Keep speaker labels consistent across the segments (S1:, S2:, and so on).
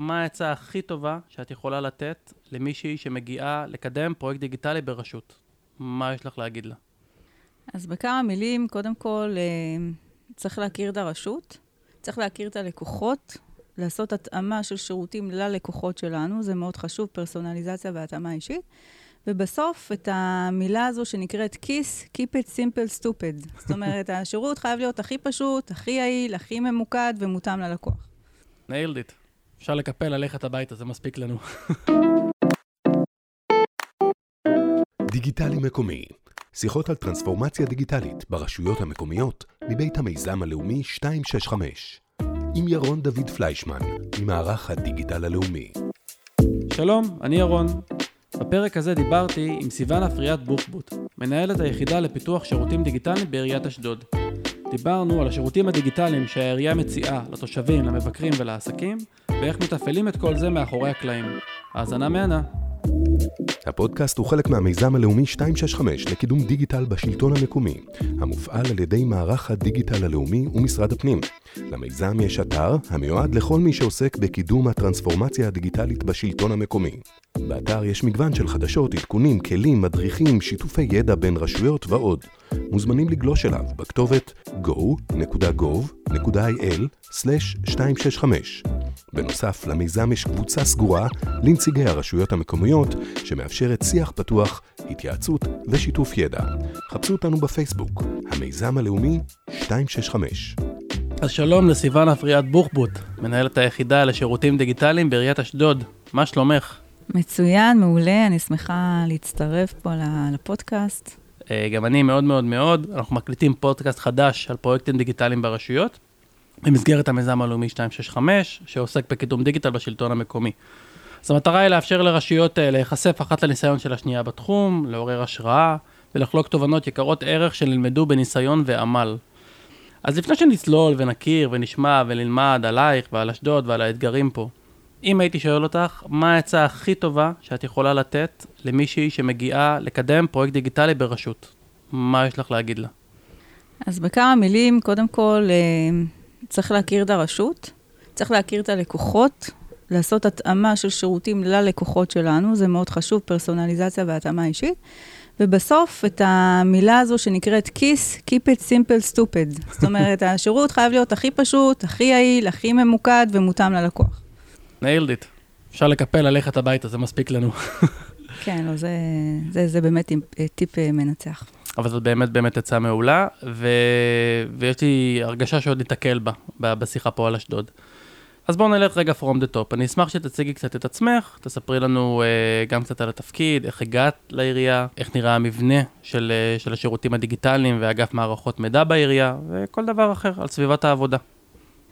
S1: מה העצה הכי טובה שאת יכולה לתת למישהי שמגיעה לקדם פרויקט דיגיטלי ברשות. מה יש לך להגיד לה?
S2: אז בכמה מילים, קודם כל, אה, צריך להכיר את הרשות, צריך להכיר את הלקוחות, לעשות התאמה של שירותים ללקוחות שלנו, זה מאוד חשוב, פרסונליזציה והתאמה אישית. ובסוף, את המילה הזו שנקראת KISS, Keep it simple stupid. זאת אומרת, השירות חייב להיות הכי פשוט, הכי יעיל, הכי ממוקד ומותאם ללקוח.
S1: nailed it. אפשר לקפל, ללכת הביתה, זה מספיק לנו.
S3: דיגיטלי מקומי, שיחות על טרנספורמציה דיגיטלית ברשויות המקומיות מבית המיזם הלאומי 265, עם ירון דוד פליישמן, ממערך הדיגיטל הלאומי.
S1: שלום, אני ירון. בפרק הזה דיברתי עם סיוון אפריאט בוחבוט, מנהלת היחידה לפיתוח שירותים דיגיטליים בעיריית אשדוד. דיברנו על השירותים הדיגיטליים שהעירייה מציעה לתושבים, למבקרים ולעסקים, ואיך מתפעלים את כל זה מאחורי הקלעים. האזנה מהנה.
S3: הפודקאסט הוא חלק מהמיזם הלאומי 265 לקידום דיגיטל בשלטון המקומי, המופעל על ידי מערך הדיגיטל הלאומי ומשרד הפנים. למיזם יש אתר המיועד לכל מי שעוסק בקידום הטרנספורמציה הדיגיטלית בשלטון המקומי. באתר יש מגוון של חדשות, עדכונים, כלים, מדריכים, שיתופי ידע בין רשויות ועוד. מוזמנים לגלוש אליו בכתובת go.gov.il/265. בנוסף, למיזם יש קבוצה סגורה לנציגי הרשויות המקומיות, שמאפשרת שיח פתוח, התייעצות ושיתוף ידע. חפשו אותנו בפייסבוק, המיזם הלאומי 265.
S1: אז שלום לסיוון אפריאט בוחבוט, מנהלת היחידה לשירותים דיגיטליים בעיריית אשדוד. מה שלומך?
S2: מצוין, מעולה, אני שמחה להצטרף פה לפודקאסט.
S1: אה, גם אני מאוד מאוד מאוד. אנחנו מקליטים פודקאסט חדש על פרויקטים דיגיטליים ברשויות, במסגרת המיזם הלאומי 265, שעוסק בקידום דיגיטל בשלטון המקומי. אז המטרה היא לאפשר לרשויות אה, להיחשף אחת לניסיון של השנייה בתחום, לעורר השראה ולחלוק תובנות יקרות ערך שנלמדו בניסיון ועמל. אז לפני שנצלול ונכיר ונשמע ונלמד עלייך ועל אשדוד ועל האתגרים פה, אם הייתי שואל אותך, מה העצה הכי טובה שאת יכולה לתת למישהי שמגיעה לקדם פרויקט דיגיטלי ברשות? מה יש לך להגיד לה?
S2: אז בכמה מילים, קודם כל, אה, צריך להכיר את הרשות, צריך להכיר את הלקוחות, לעשות התאמה של שירותים ללקוחות שלנו, זה מאוד חשוב, פרסונליזציה והתאמה אישית. ובסוף, את המילה הזו שנקראת KISS, Keep it simple stupid. זאת אומרת, השירות חייב להיות הכי פשוט, הכי יעיל, הכי ממוקד ומותאם ללקוח.
S1: ניילד איט. אפשר לקפל, ללכת הביתה, זה מספיק לנו.
S2: כן, לא, זה, זה, זה באמת טיפ אה, מנצח.
S1: אבל זאת באמת באמת עצה מעולה, ו... ויש לי הרגשה שעוד ניתקל בה, בשיחה פה על אשדוד. אז בואו נלך רגע from the top. אני אשמח שתציגי קצת את עצמך, תספרי לנו uh, גם קצת על התפקיד, איך הגעת לעירייה, איך נראה המבנה של, uh, של השירותים הדיגיטליים ואגף מערכות מידע בעירייה, וכל דבר אחר על סביבת העבודה.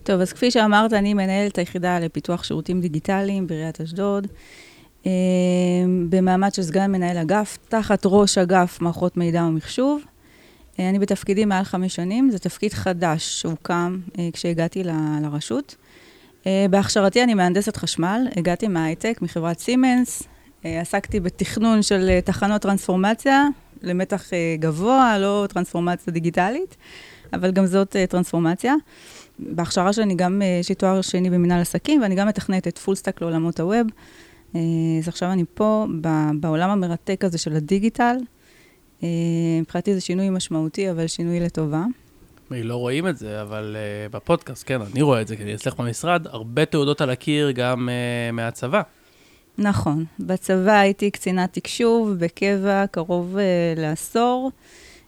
S2: טוב, אז כפי שאמרת, אני מנהלת היחידה לפיתוח שירותים דיגיטליים בעיריית אשדוד. אה, במעמד של סגן מנהל אגף, תחת ראש אגף מערכות מידע ומחשוב. אה, אני בתפקידי מעל חמש שנים, זה תפקיד חדש שהוקם אה, כשהגעתי ל- לרשות. אה, בהכשרתי אני מהנדסת חשמל, הגעתי מההייטק, מחברת סימנס, אה, עסקתי בתכנון של אה, תחנות טרנספורמציה למתח גבוה, לא טרנספורמציה דיגיטלית, אבל גם זאת טרנספורמציה. בהכשרה שלי גם יש לי תואר שני במנהל עסקים, ואני גם מתכנתת full stack לעולמות ה web. אז עכשיו אני פה בעולם המרתק הזה של הדיגיטל. מבחינתי זה שינוי משמעותי, אבל שינוי לטובה.
S1: לא רואים את זה, אבל uh, בפודקאסט, כן, אני רואה את זה, כי אני אצלך במשרד, הרבה תעודות על הקיר גם uh, מהצבא.
S2: נכון. בצבא הייתי קצינת תקשוב בקבע קרוב uh, לעשור,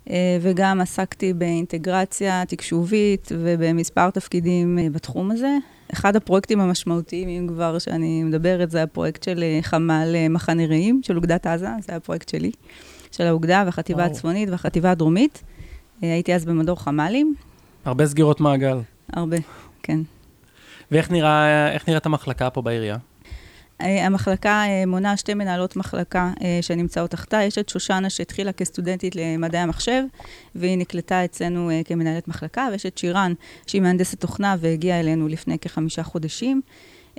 S2: uh, וגם עסקתי באינטגרציה תקשובית ובמספר תפקידים uh, בתחום הזה. אחד הפרויקטים המשמעותיים, אם כבר שאני מדברת, זה הפרויקט של uh, חמ"ל uh, מחנה רעים, של אוגדת עזה, זה הפרויקט שלי, של האוגדה והחטיבה הצפונית והחטיבה הדרומית. הייתי אז במדור חמ"לים.
S1: הרבה סגירות מעגל.
S2: הרבה, כן.
S1: ואיך נראה, נראית המחלקה פה בעירייה?
S2: אה, המחלקה אה, מונה שתי מנהלות מחלקה אה, שנמצאות תחתה. יש את שושנה שהתחילה כסטודנטית למדעי המחשב, והיא נקלטה אצלנו כמנהלת מחלקה, ויש את שירן, שהיא מהנדסת תוכנה והגיעה אלינו לפני כחמישה חודשים,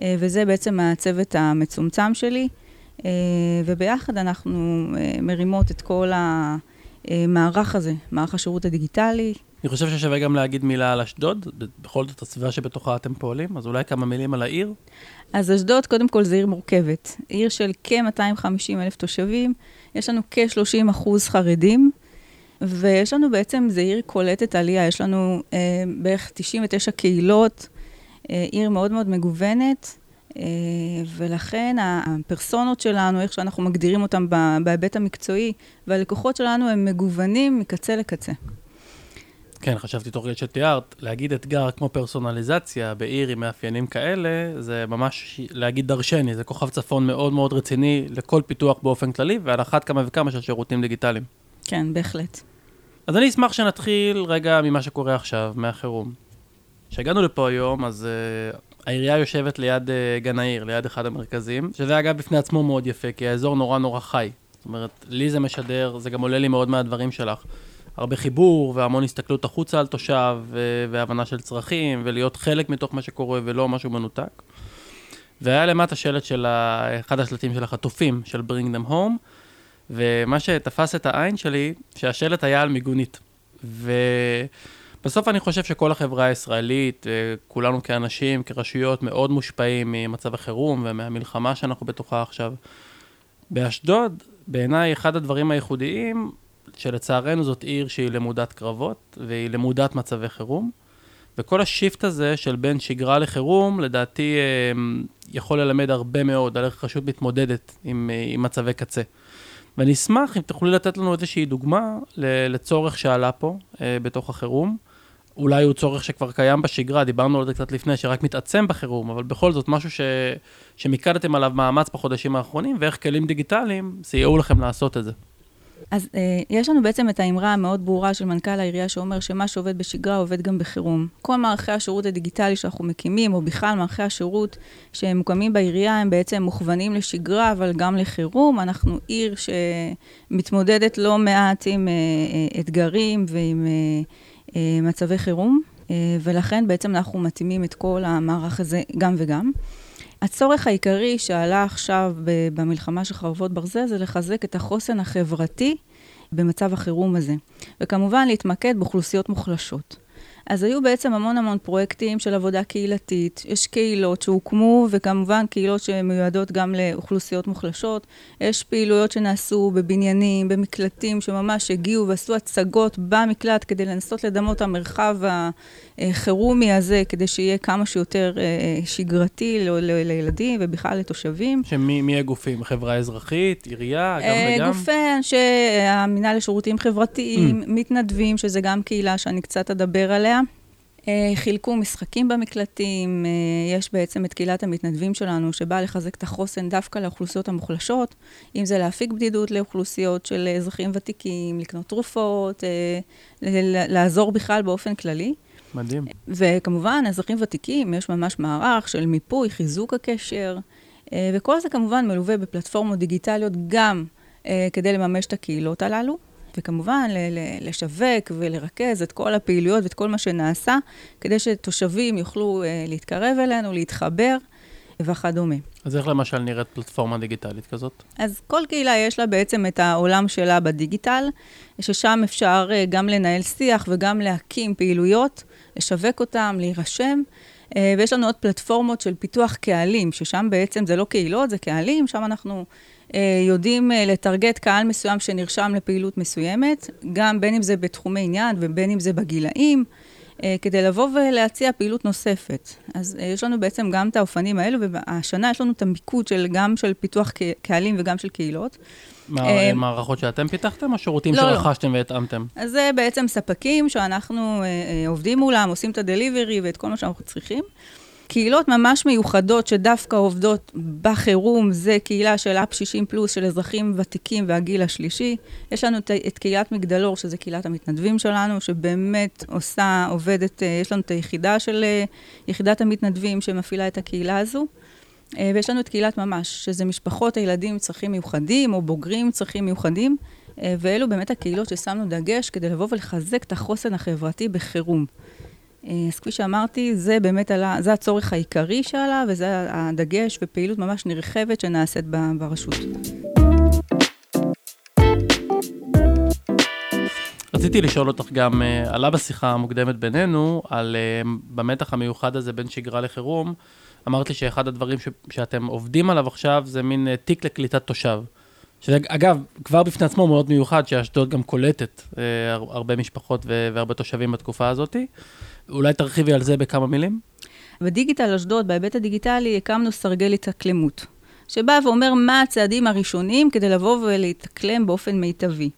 S2: וזה בעצם הצוות המצומצם שלי, וביחד אנחנו מרימות את כל. המערך הזה, מערך השירות הדיגיטלי,
S1: אני חושב ששווה גם להגיד מילה על אשדוד, בכל זאת הסביבה שבתוכה אתם פועלים, אז אולי כמה מילים על העיר.
S2: אז אשדוד, קודם כל, זו עיר מורכבת. עיר של כ-250 אלף תושבים, יש לנו כ-30 אחוז חרדים, ויש לנו בעצם, זו עיר קולטת עלייה, יש לנו אה, בערך 99 קהילות, אה, עיר מאוד מאוד מגוונת, אה, ולכן הפרסונות שלנו, איך שאנחנו מגדירים אותם בהיבט המקצועי, והלקוחות שלנו הם מגוונים מקצה לקצה.
S1: כן, חשבתי תוך כדי שתיארת, להגיד אתגר כמו פרסונליזציה בעיר עם מאפיינים כאלה, זה ממש להגיד דרשני, זה כוכב צפון מאוד מאוד רציני לכל פיתוח באופן כללי, ועל אחת כמה וכמה של שירותים דיגיטליים.
S2: כן, בהחלט.
S1: אז אני אשמח שנתחיל רגע ממה שקורה עכשיו, מהחירום. כשהגענו לפה היום, אז uh, העירייה יושבת ליד uh, גן העיר, ליד אחד המרכזים, שזה אגב בפני עצמו מאוד יפה, כי האזור נורא נורא חי. זאת אומרת, לי זה משדר, זה גם עולה לי מאוד מהדברים שלך. הרבה חיבור והמון הסתכלות החוצה על תושב והבנה של צרכים ולהיות חלק מתוך מה שקורה ולא משהו מנותק. והיה למטה שלט של אחד השלטים של החטופים, של Bring them home, ומה שתפס את העין שלי, שהשלט היה על מיגונית. ובסוף אני חושב שכל החברה הישראלית, כולנו כאנשים, כרשויות, מאוד מושפעים ממצב החירום ומהמלחמה שאנחנו בתוכה עכשיו. באשדוד, בעיניי אחד הדברים הייחודיים שלצערנו זאת עיר שהיא למודת קרבות, והיא למודת מצבי חירום. וכל השיפט הזה של בין שגרה לחירום, לדעתי אה, יכול ללמד הרבה מאוד על איך רשות מתמודדת עם, אה, עם מצבי קצה. ואני אשמח אם תוכלי לתת לנו איזושהי דוגמה לצורך שעלה פה אה, בתוך החירום. אולי הוא צורך שכבר קיים בשגרה, דיברנו על זה קצת לפני, שרק מתעצם בחירום, אבל בכל זאת משהו ש... שמיקדתם עליו מאמץ בחודשים האחרונים, ואיך כלים דיגיטליים סייעו לכם לעשות את זה.
S2: אז אה, יש לנו בעצם את האמרה המאוד ברורה של מנכ"ל העירייה שאומר שמה שעובד בשגרה עובד גם בחירום. כל מערכי השירות הדיגיטלי שאנחנו מקימים, או בכלל מערכי השירות שמוקמים בעירייה, הם בעצם מוכוונים לשגרה, אבל גם לחירום. אנחנו עיר שמתמודדת לא מעט עם אה, אה, אתגרים ועם אה, אה, מצבי חירום, אה, ולכן בעצם אנחנו מתאימים את כל המערך הזה גם וגם. הצורך העיקרי שעלה עכשיו במלחמה של חרבות ברזל זה לחזק את החוסן החברתי במצב החירום הזה. וכמובן להתמקד באוכלוסיות מוחלשות. אז היו בעצם המון המון פרויקטים של עבודה קהילתית. יש קהילות שהוקמו, וכמובן קהילות שמיועדות גם לאוכלוסיות מוחלשות. יש פעילויות שנעשו בבניינים, במקלטים, שממש הגיעו ועשו הצגות במקלט כדי לנסות לדמות המרחב החירומי הזה, כדי שיהיה כמה שיותר אה, אה, שגרתי לילדים ובכלל לתושבים.
S1: שמי הגופים? חברה אזרחית, עירייה, גם
S2: אה,
S1: וגם?
S2: גופי אנשי המינהל לשירותים חברתיים, mm. מתנדבים, שזה גם קהילה שאני קצת אדבר עליה. חילקו משחקים במקלטים, יש בעצם את קהילת המתנדבים שלנו, שבאה לחזק את החוסן דווקא לאוכלוסיות המוחלשות, אם זה להפיק בדידות לאוכלוסיות של אזרחים ותיקים, לקנות תרופות, לעזור בכלל באופן כללי.
S1: מדהים.
S2: וכמובן, אזרחים ותיקים, יש ממש מערך של מיפוי, חיזוק הקשר, אה, וכל זה כמובן מלווה בפלטפורמות דיגיטליות גם אה, כדי לממש את הקהילות הללו. וכמובן, לשווק ולרכז את כל הפעילויות ואת כל מה שנעשה, כדי שתושבים יוכלו אה, להתקרב אלינו, להתחבר וכדומה.
S1: אז איך למשל נראית פלטפורמה דיגיטלית כזאת?
S2: אז כל קהילה יש לה בעצם את העולם שלה בדיגיטל, ששם אפשר גם לנהל שיח וגם להקים פעילויות. לשווק אותם, להירשם. אה, ויש לנו עוד פלטפורמות של פיתוח קהלים, ששם בעצם זה לא קהילות, זה קהלים, שם אנחנו אה, יודעים אה, לטרגט קהל מסוים שנרשם לפעילות מסוימת, גם בין אם זה בתחומי עניין ובין אם זה בגילאים, כדי לבוא ולהציע פעילות נוספת. אז יש לנו בעצם גם את האופנים האלו, והשנה יש לנו את המיקוד של, גם של פיתוח קהלים וגם של קהילות.
S1: אה, מערכות שאתם פיתחתם, או שירותים לא, לא. שרכשתם לא. והתאמתם?
S2: אז זה בעצם ספקים שאנחנו אה, אה, עובדים מולם, עושים את הדליברי ואת כל מה שאנחנו צריכים. קהילות ממש מיוחדות שדווקא עובדות בחירום, זה קהילה של אפ 60 פלוס, של אזרחים ותיקים והגיל השלישי. יש לנו את, את קהילת מגדלור, שזה קהילת המתנדבים שלנו, שבאמת עושה, עובדת, יש לנו את היחידה של יחידת המתנדבים שמפעילה את הקהילה הזו. אה, ויש לנו את קהילת ממש, שזה משפחות הילדים עם צרכים מיוחדים, או בוגרים עם צרכים מיוחדים, אה, ואלו באמת הקהילות ששמנו דגש כדי לבוא ולחזק את החוסן החברתי בחירום. אז כפי שאמרתי, זה באמת עלה, זה הצורך העיקרי שעלה, וזה הדגש ופעילות ממש נרחבת שנעשית ברשות.
S1: רציתי לשאול אותך גם, אה, עלה בשיחה המוקדמת בינינו, על אה, במתח המיוחד הזה בין שגרה לחירום, אמרת לי שאחד הדברים ש, שאתם עובדים עליו עכשיו זה מין אה, תיק לקליטת תושב. שזה אגב, כבר בפני עצמו מאוד מיוחד, שאשדוד גם קולטת אה, הרבה משפחות והרבה תושבים בתקופה הזאת. אולי תרחיבי על זה בכמה מילים?
S2: בדיגיטל אשדוד, בהיבט הדיגיטלי, הקמנו סרגל התאקלמות, שבא ואומר מה הצעדים הראשונים כדי לבוא ולהתאקלם באופן מיטבי.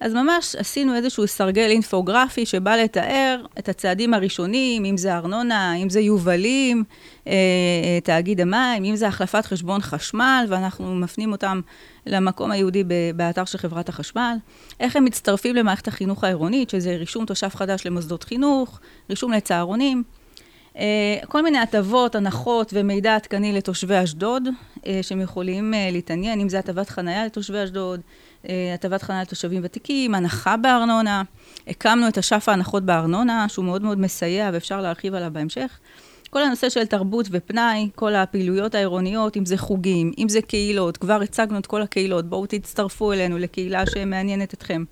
S2: אז ממש עשינו איזשהו סרגל אינפוגרפי שבא לתאר את הצעדים הראשונים, אם זה ארנונה, אם זה יובלים, אה, אה, תאגיד המים, אם זה החלפת חשבון חשמל, ואנחנו מפנים אותם למקום היהודי באתר של חברת החשמל. איך הם מצטרפים למערכת החינוך העירונית, שזה רישום תושב חדש למוסדות חינוך, רישום לצהרונים. אה, כל מיני הטבות, הנחות ומידע עדכני לתושבי אשדוד, שהם יכולים להתעניין, אם זה הטבת חנייה לתושבי אשדוד, הטבת חניה לתושבים ותיקים, הנחה בארנונה. הקמנו את אשף ההנחות בארנונה, שהוא מאוד מאוד מסייע ואפשר להרחיב עליו בהמשך. כל הנושא של תרבות ופנאי, כל הפעילויות העירוניות, אם זה חוגים, אם זה קהילות, כבר הצגנו את כל הקהילות, בואו תצטרפו אלינו לקהילה שמעניינת אתכם.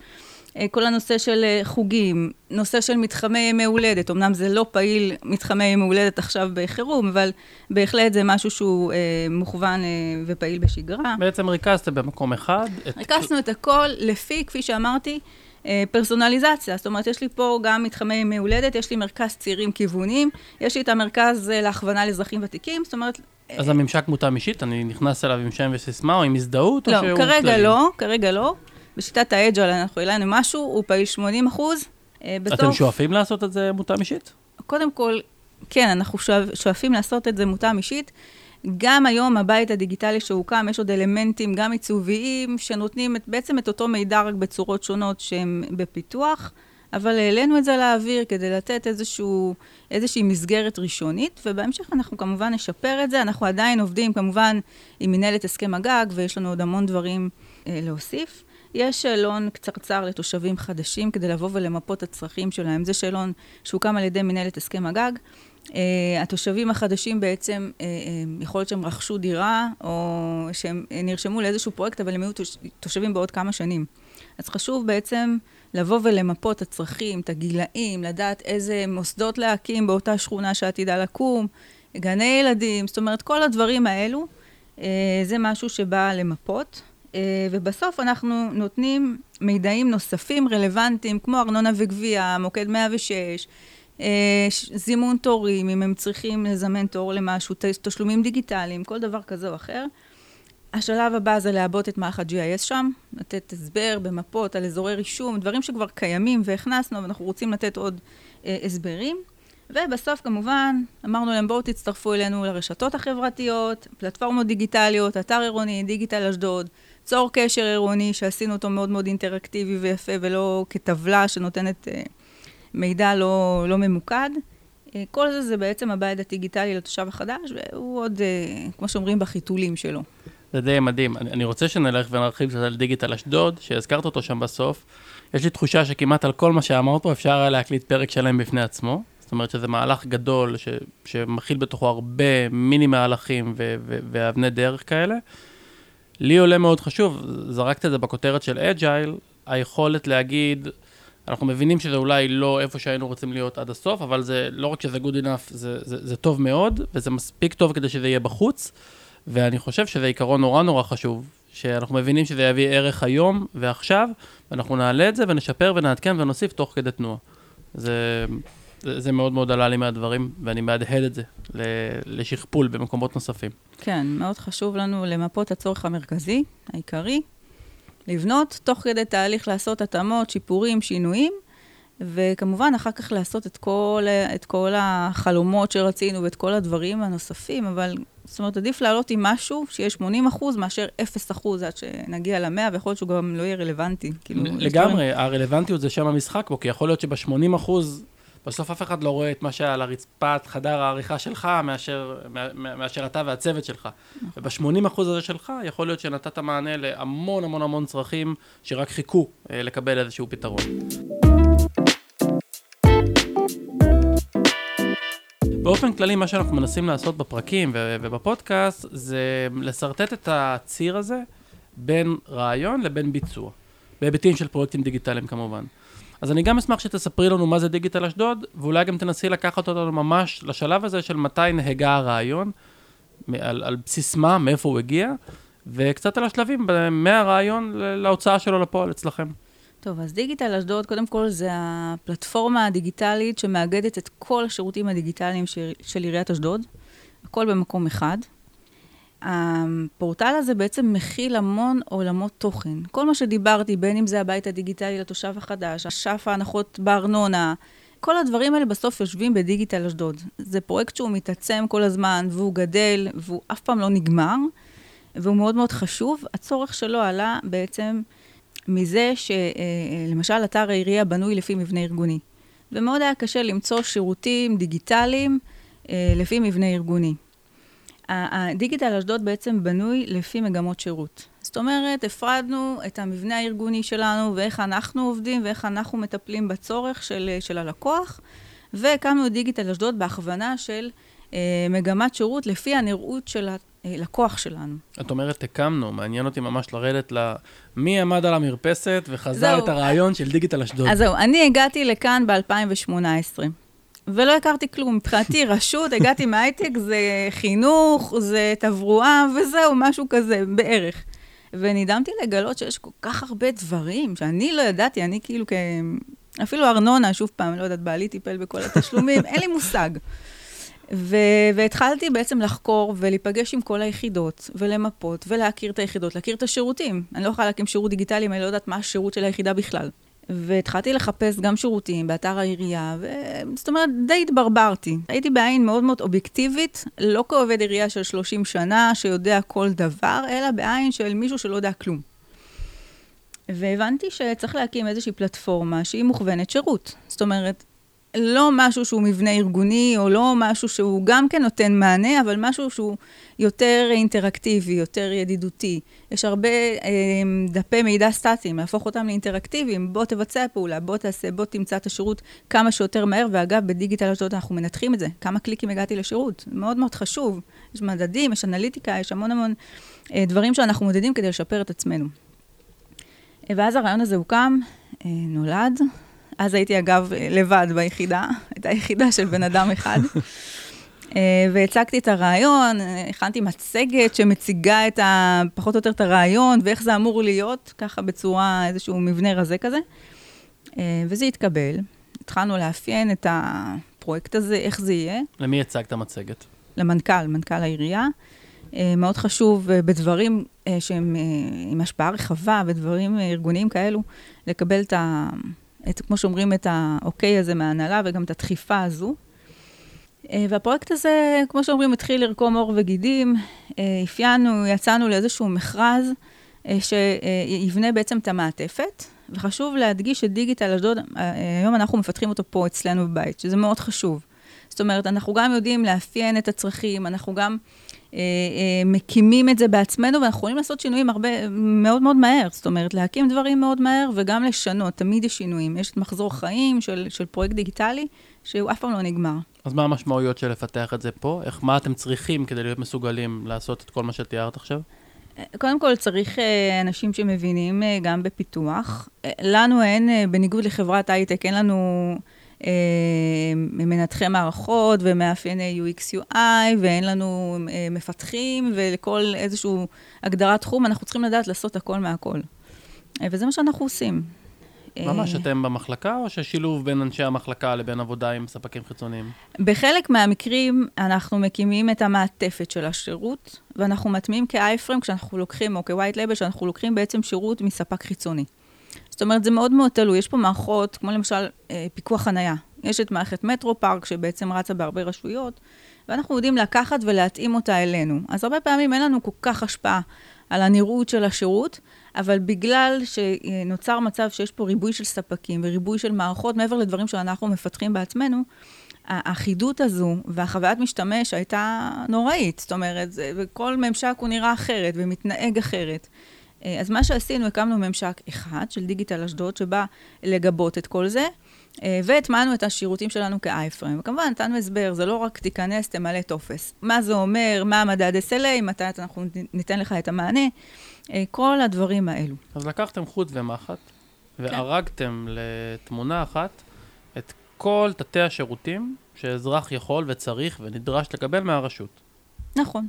S2: אה, כל הנושא של אה, חוגים, נושא של מתחמי ימי הולדת, אמנם זה לא פעיל מתחמי ימי הולדת עכשיו בחירום, אבל בהחלט זה משהו שהוא אה, מוכוון אה, ופעיל בשגרה.
S1: בעצם ריכזתם במקום אחד.
S2: ריכזנו את הכל לפי, כפי שאמרתי, אה, פרסונליזציה. זאת אומרת, יש לי פה גם מתחמי ימי הולדת, יש לי מרכז צעירים כיוונים, יש לי את המרכז אה, להכוונה לאזרחים ותיקים, זאת אומרת...
S1: אז הממשק מותאם אישית, אני נכנס אליו עם שם וסיסמה או עם הזדהות,
S2: לא, כרגע כללי? לא, כרגע לא. בשיטת האג'ל אנחנו העלינו משהו, הוא פעיל 80 אחוז.
S1: אה, אתם שואפים לעשות את זה מותאם אישית?
S2: קודם כל, כן, אנחנו שואפים לעשות את זה מותאם אישית. גם היום הבית הדיגיטלי שהוקם, יש עוד אלמנטים גם עיצוביים, שנותנים את, בעצם את אותו מידע רק בצורות שונות שהן בפיתוח, אבל העלינו את זה לאוויר כדי לתת איזשהו, איזושהי מסגרת ראשונית, ובהמשך אנחנו כמובן נשפר את זה. אנחנו עדיין עובדים כמובן עם מנהלת הסכם הגג, ויש לנו עוד המון דברים אה, להוסיף. יש שאלון קצרצר לתושבים חדשים כדי לבוא ולמפות את הצרכים שלהם. זה שאלון שהוקם על ידי מנהלת הסכם הגג. Uh, התושבים החדשים בעצם, uh, uh, יכול להיות שהם רכשו דירה, או שהם נרשמו לאיזשהו פרויקט, אבל הם היו תושבים בעוד כמה שנים. אז חשוב בעצם לבוא ולמפות את הצרכים, את הגילאים, לדעת איזה מוסדות להקים באותה שכונה שעתידה לקום, גני ילדים, זאת אומרת, כל הדברים האלו, uh, זה משהו שבא למפות. אה, ובסוף אנחנו נותנים מידעים נוספים רלוונטיים, כמו ארנונה וגבייה, מוקד 106, אה, זימון תורים, אם הם צריכים לזמן תור למשהו, תשלומים דיגיטליים, כל דבר כזה או אחר. השלב הבא זה לעבות את מערך ה-GIS שם, לתת הסבר במפות על אזורי רישום, דברים שכבר קיימים והכנסנו, ואנחנו רוצים לתת עוד אה, הסברים. ובסוף כמובן אמרנו להם בואו תצטרפו אלינו לרשתות החברתיות, פלטפורמות דיגיטליות, אתר עירוני, דיגיטל אשדוד, צור קשר עירוני, שעשינו אותו מאוד מאוד אינטראקטיבי ויפה, ולא כטבלה שנותנת אה, מידע לא, לא ממוקד. אה, כל זה זה בעצם הבית הדיגיטלי לתושב החדש, והוא עוד, אה, כמו שאומרים, בחיתולים שלו.
S1: זה די מדהים. אני, אני רוצה שנלך ונרחיב קצת על דיגיטל אשדוד, שהזכרת אותו שם בסוף. יש לי תחושה שכמעט על כל מה שאמרת פה אפשר היה להקליט פרק שלם בפני עצמו. זאת אומרת שזה מהלך גדול ש, שמכיל בתוכו הרבה מיני מהלכים ואבני דרך כאלה. לי עולה מאוד חשוב, זרקת את זה בכותרת של אג'ייל, היכולת להגיד, אנחנו מבינים שזה אולי לא איפה שהיינו רוצים להיות עד הסוף, אבל זה לא רק שזה good enough, זה, זה, זה טוב מאוד, וזה מספיק טוב כדי שזה יהיה בחוץ, ואני חושב שזה עיקרון נורא נורא חשוב, שאנחנו מבינים שזה יביא ערך היום ועכשיו, ואנחנו נעלה את זה ונשפר ונעדכן ונוסיף תוך כדי תנועה. זה, זה, זה מאוד מאוד עלה לי מהדברים, ואני מהדהד את זה לשכפול במקומות נוספים.
S2: כן, מאוד חשוב לנו למפות הצורך המרכזי, העיקרי, לבנות, תוך כדי תהליך לעשות התאמות, שיפורים, שינויים, וכמובן אחר כך לעשות את כל, את כל החלומות שרצינו ואת כל הדברים הנוספים, אבל זאת אומרת, עדיף לעלות עם משהו שיהיה 80 אחוז מאשר 0 אחוז עד שנגיע ל-100, ויכול להיות שהוא גם לא יהיה רלוונטי. כאילו,
S1: לגמרי, הרלוונטיות זה שם המשחק בו, כי יכול להיות שב-80 אחוז בסוף אף אחד לא רואה את מה שהיה על הרצפת חדר העריכה שלך, מאשר, מאשר אתה והצוות שלך. וב-80% הזה שלך, יכול להיות שנתת מענה להמון המון המון צרכים שרק חיכו אה, לקבל איזשהו פתרון. באופן כללי, מה שאנחנו מנסים לעשות בפרקים ובפודקאסט, זה לשרטט את הציר הזה בין רעיון לבין ביצוע. בהיבטים של פרויקטים דיגיטליים כמובן. אז אני גם אשמח שתספרי לנו מה זה דיגיטל אשדוד, ואולי גם תנסי לקחת אותנו ממש לשלב הזה של מתי נהגה הרעיון, על, על בסיס מה, מאיפה הוא הגיע, וקצת על השלבים מהרעיון להוצאה שלו לפועל אצלכם.
S2: טוב, אז דיגיטל אשדוד, קודם כל, זה הפלטפורמה הדיגיטלית שמאגדת את כל השירותים הדיגיטליים של, של עיריית אשדוד, הכל במקום אחד. הפורטל הזה בעצם מכיל המון עולמות תוכן. כל מה שדיברתי, בין אם זה הבית הדיגיטלי לתושב החדש, השף ההנחות בארנונה, כל הדברים האלה בסוף יושבים בדיגיטל אשדוד. זה פרויקט שהוא מתעצם כל הזמן, והוא גדל, והוא אף פעם לא נגמר, והוא מאוד מאוד חשוב. הצורך שלו עלה בעצם מזה שלמשל אתר העירייה בנוי לפי מבנה ארגוני. ומאוד היה קשה למצוא שירותים דיגיטליים אה, לפי מבנה ארגוני. הדיגיטל אשדוד בעצם בנוי לפי מגמות שירות. זאת אומרת, הפרדנו את המבנה הארגוני שלנו ואיך אנחנו עובדים ואיך אנחנו מטפלים בצורך של, של הלקוח, והקמנו את דיגיטל אשדוד בהכוונה של אה, מגמת שירות לפי הנראות של הלקוח שלנו.
S1: את אומרת, הקמנו, מעניין אותי ממש לרדת ל... מי עמד על המרפסת וחזר את הרעיון של דיגיטל אשדוד.
S2: אז זהו, אני הגעתי לכאן ב-2018. ולא הכרתי כלום. מבחינתי, רשות, הגעתי מהייטק, זה חינוך, זה תברואה, וזהו, משהו כזה, בערך. ונדהמתי לגלות שיש כל כך הרבה דברים שאני לא ידעתי, אני כאילו כ... אפילו ארנונה, שוב פעם, לא יודעת, בעלי טיפל בכל התשלומים, אין לי מושג. ו- והתחלתי בעצם לחקור ולהיפגש עם כל היחידות, ולמפות, ולהכיר את היחידות, להכיר את השירותים. אני לא יכולה להקים שירות דיגיטלי אם אני לא יודעת מה השירות של היחידה בכלל. והתחלתי לחפש גם שירותים באתר העירייה, ו... זאת אומרת, די התברברתי. הייתי בעין מאוד מאוד אובייקטיבית, לא כעובד עירייה של 30 שנה, שיודע כל דבר, אלא בעין של מישהו שלא יודע כלום. והבנתי שצריך להקים איזושהי פלטפורמה שהיא מוכוונת שירות. זאת אומרת, לא משהו שהוא מבנה ארגוני, או לא משהו שהוא גם כן נותן מענה, אבל משהו שהוא יותר אינטראקטיבי, יותר ידידותי. יש הרבה אה, דפי מידע סטטיים, להפוך אותם לאינטראקטיביים. בוא תבצע פעולה, בוא תעשה, בוא תמצא את השירות כמה שיותר מהר, ואגב, בדיגיטל אשדוד אנחנו מנתחים את זה. כמה קליקים הגעתי לשירות. מאוד מאוד חשוב. יש מדדים, יש אנליטיקה, יש המון המון אה, דברים שאנחנו מודדים כדי לשפר את עצמנו. ואז הרעיון הזה הוקם, אה, נולד. אז הייתי אגב לבד ביחידה, הייתה יחידה של בן אדם אחד. אה, והצגתי את הרעיון, הכנתי מצגת שמציגה את ה, פחות או יותר את הרעיון ואיך זה אמור להיות, ככה בצורה, איזשהו מבנה רזה כזה. אה, וזה התקבל. התחלנו לאפיין את הפרויקט הזה, איך זה יהיה.
S1: למי הצגת מצגת?
S2: למנכ"ל, מנכ"ל העירייה. אה, מאוד חשוב בדברים שהם עם השפעה רחבה, ודברים ארגוניים כאלו, לקבל את ה... את, כמו שאומרים, את האוקיי הזה מההנהלה וגם את הדחיפה הזו. אה, והפרויקט הזה, כמו שאומרים, התחיל לרקום עור וגידים. אה, אפיינו, יצאנו לאיזשהו מכרז אה, שיבנה בעצם את המעטפת. וחשוב להדגיש שדיגיטל אשדוד, היום אנחנו מפתחים אותו פה אצלנו בבית, שזה מאוד חשוב. זאת אומרת, אנחנו גם יודעים לאפיין את הצרכים, אנחנו גם מקימים את זה בעצמנו, ואנחנו יכולים לעשות שינויים הרבה, מאוד מאוד מהר. זאת אומרת, להקים דברים מאוד מהר וגם לשנות, תמיד יש שינויים. יש מחזור חיים של, של פרויקט דיגיטלי, שהוא אף פעם לא נגמר.
S1: אז מה המשמעויות של לפתח את זה פה? איך, מה אתם צריכים כדי להיות מסוגלים לעשות את כל מה שתיארת עכשיו?
S2: קודם כל, צריך אה, אנשים שמבינים גם בפיתוח. לנו אין, בניגוד לחברת הייטק, אין לנו אה, מנתחי מערכות ומאפייני UX UI, ואין לנו אה, מפתחים, ולכל איזושהי הגדרת תחום, אנחנו צריכים לדעת לעשות הכל מהכל. אה, וזה מה שאנחנו עושים.
S1: ממש אתם במחלקה, או ששילוב בין אנשי המחלקה לבין עבודה עם ספקים חיצוניים?
S2: בחלק מהמקרים אנחנו מקימים את המעטפת של השירות, ואנחנו מטמיעים כאייפרם כשאנחנו לוקחים, או כווייט לבל, שאנחנו לוקחים בעצם שירות מספק חיצוני. זאת אומרת, זה מאוד מאוד תלוי. יש פה מערכות, כמו למשל אה, פיקוח חנייה. יש את מערכת מטרו פארק, שבעצם רצה בהרבה רשויות, ואנחנו יודעים לקחת ולהתאים אותה אלינו. אז הרבה פעמים אין לנו כל כך השפעה על הנראות של השירות, אבל בגלל שנוצר מצב שיש פה ריבוי של ספקים וריבוי של מערכות, מעבר לדברים שאנחנו מפתחים בעצמנו, האחידות הזו והחוויית משתמש הייתה נוראית. זאת אומרת, וכל ממשק הוא נראה אחרת ומתנהג אחרת. אה, אז מה שעשינו, הקמנו ממשק אחד של דיגיטל אשדוד, שבא לגבות את כל זה, אה, והטמענו את השירותים שלנו כאייפריים. וכמובן, נתנו הסבר, זה לא רק תיכנס, תמלא טופס. מה זה אומר, מה המדד SLA, מתי אנחנו ניתן לך את המענה, אה, כל הדברים האלו.
S1: אז לקחתם חוט ומחט, והרגתם לתמונה אחת את כל תתי השירותים שאזרח יכול וצריך ונדרש לקבל מהרשות.
S2: נכון.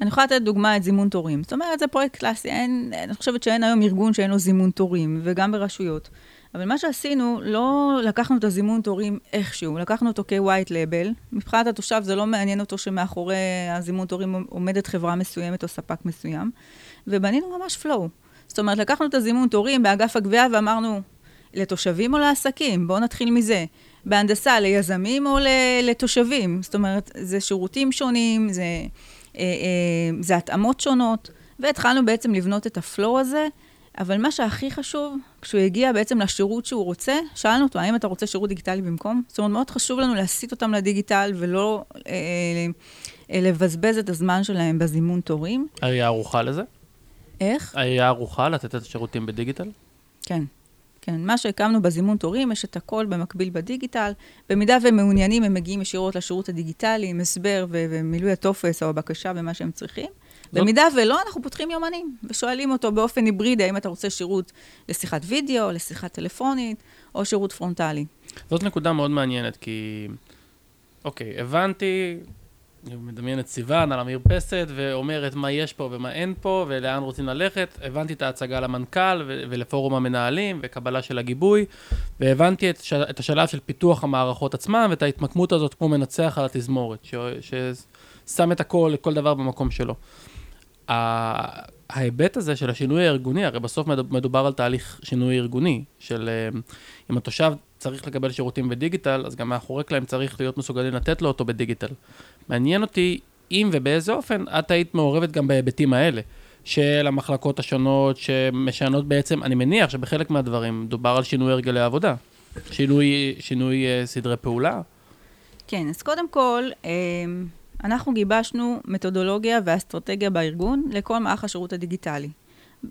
S2: אני יכולה לתת דוגמה את זימון תורים. זאת אומרת, זה פרויקט קלאסי, אין, אני חושבת שאין היום ארגון שאין לו זימון תורים, וגם ברשויות. אבל מה שעשינו, לא לקחנו את הזימון תורים איכשהו, לקחנו אותו כ-white label. מבחינת התושב זה לא מעניין אותו שמאחורי הזימון תורים עומדת חברה מסוימת או ספק מסוים, ובנינו ממש flow. זאת אומרת, לקחנו את הזימון תורים באגף הגבייה ואמרנו, לתושבים או לעסקים? בואו נתחיל מזה. בהנדסה, ליזמים או לתושבים? זאת אומרת, זה שירותים שונים, זה, זה התאמות שונות, והתחלנו בעצם לבנות את הפלואו הזה. אבל מה שהכי חשוב, כשהוא הגיע בעצם לשירות שהוא רוצה, שאלנו אותו, האם אתה רוצה שירות דיגיטלי במקום? זאת אומרת, מאוד חשוב לנו להסיט אותם לדיגיטל ולא אה, אה, לבזבז את הזמן שלהם בזימון תורים.
S1: העירייה ערוכה לזה?
S2: איך?
S1: העירייה ערוכה לתת את השירותים בדיגיטל?
S2: כן. כן, מה שהקמנו בזימון תורים, יש את הכל במקביל בדיגיטל. במידה והם מעוניינים, הם מגיעים ישירות לשירות הדיגיטלי עם הסבר ו- ומילוי הטופס או הבקשה ומה שהם צריכים. זאת... במידה ולא, אנחנו פותחים יומנים ושואלים אותו באופן היברידי, האם אתה רוצה שירות לשיחת וידאו, לשיחה טלפונית או שירות פרונטלי.
S1: זאת נקודה מאוד מעניינת, כי... אוקיי, הבנתי, מדמיין את סיוון על המרפסת ואומרת מה יש פה ומה אין פה ולאן רוצים ללכת. הבנתי את ההצגה למנכ"ל ולפורום המנהלים וקבלה של הגיבוי, והבנתי את, את השלב של פיתוח המערכות עצמם ואת ההתמקמות הזאת כמו מנצח על התזמורת, ששם את הכל, כל דבר במקום שלו. ההיבט הזה של השינוי הארגוני, הרי בסוף מדובר על תהליך שינוי ארגוני, של אה, אם התושב צריך לקבל שירותים בדיגיטל, אז גם מאחורי קלעים צריך להיות מסוגלים לתת לו אותו בדיגיטל. מעניין אותי אם ובאיזה אופן את היית מעורבת גם בהיבטים האלה, של המחלקות השונות, שמשנות בעצם, אני מניח שבחלק מהדברים מדובר על שינוי הרגלי עבודה, שינוי, שינוי uh, סדרי פעולה.
S2: כן, אז קודם כל, um, אנחנו גיבשנו מתודולוגיה ואסטרטגיה בארגון לכל מערך השירות הדיגיטלי.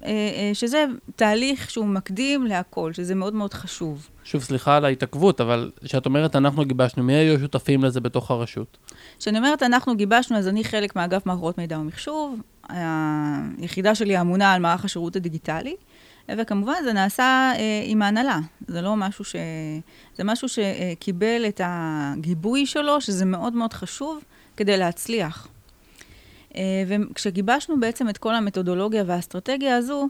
S2: אה, אה, שזה תהליך שהוא מקדים להכל, שזה מאוד מאוד חשוב.
S1: שוב, סליחה על ההתעכבות, אבל כשאת אומרת אנחנו גיבשנו, מי היו שותפים לזה בתוך הרשות?
S2: כשאני אומרת אנחנו גיבשנו, אז אני חלק מאגף מערכות מידע ומחשוב, היחידה שלי אמונה על מערך השירות הדיגיטלי, וכמובן זה נעשה אה, עם ההנהלה, זה לא משהו ש... זה משהו שקיבל את הגיבוי שלו, שזה מאוד מאוד חשוב כדי להצליח. אה, וכשגיבשנו בעצם את כל המתודולוגיה והאסטרטגיה הזו,